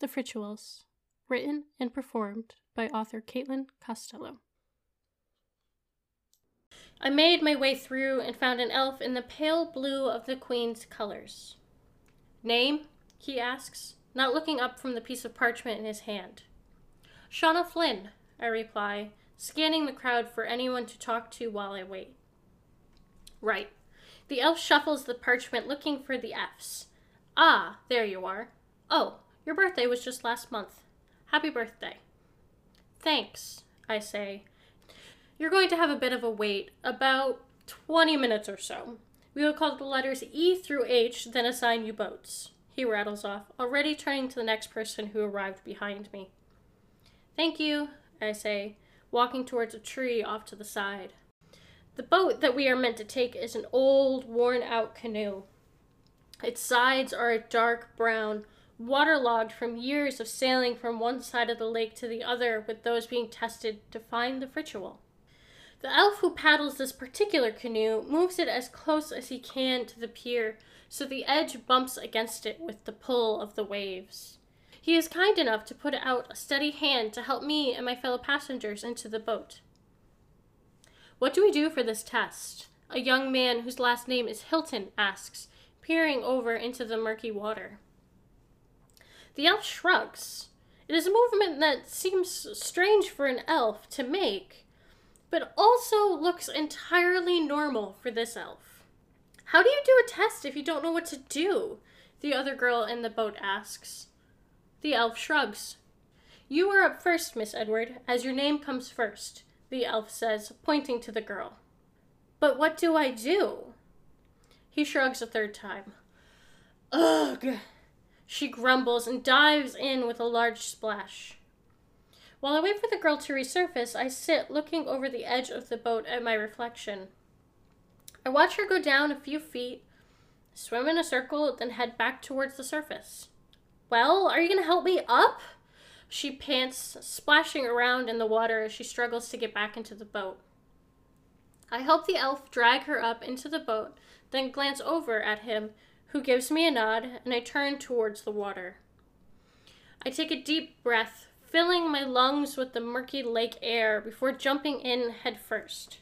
The Fritchuels, written and performed by author Caitlin Costello. I made my way through and found an elf in the pale blue of the Queen's colors. Name? he asks, not looking up from the piece of parchment in his hand. Shauna Flynn, I reply, scanning the crowd for anyone to talk to while I wait. Right. The elf shuffles the parchment looking for the F's. Ah, there you are. Oh, your birthday was just last month. Happy birthday. Thanks, I say. You're going to have a bit of a wait, about 20 minutes or so. We will call the letters E through H, then assign you boats. He rattles off, already turning to the next person who arrived behind me. Thank you, I say, walking towards a tree off to the side. The boat that we are meant to take is an old, worn out canoe. Its sides are a dark brown, waterlogged from years of sailing from one side of the lake to the other with those being tested to find the ritual. The elf who paddles this particular canoe moves it as close as he can to the pier so the edge bumps against it with the pull of the waves. He is kind enough to put out a steady hand to help me and my fellow passengers into the boat. What do we do for this test? A young man whose last name is Hilton asks, peering over into the murky water. The elf shrugs. It is a movement that seems strange for an elf to make, but also looks entirely normal for this elf. How do you do a test if you don't know what to do? The other girl in the boat asks. The elf shrugs. You are up first, Miss Edward, as your name comes first, the elf says, pointing to the girl. But what do I do? He shrugs a third time. Ugh! She grumbles and dives in with a large splash. While I wait for the girl to resurface, I sit looking over the edge of the boat at my reflection. I watch her go down a few feet, swim in a circle, then head back towards the surface. Well, are you going to help me up? She pants, splashing around in the water as she struggles to get back into the boat. I help the elf drag her up into the boat, then glance over at him who gives me a nod, and I turn towards the water. I take a deep breath, filling my lungs with the murky lake air before jumping in headfirst. first.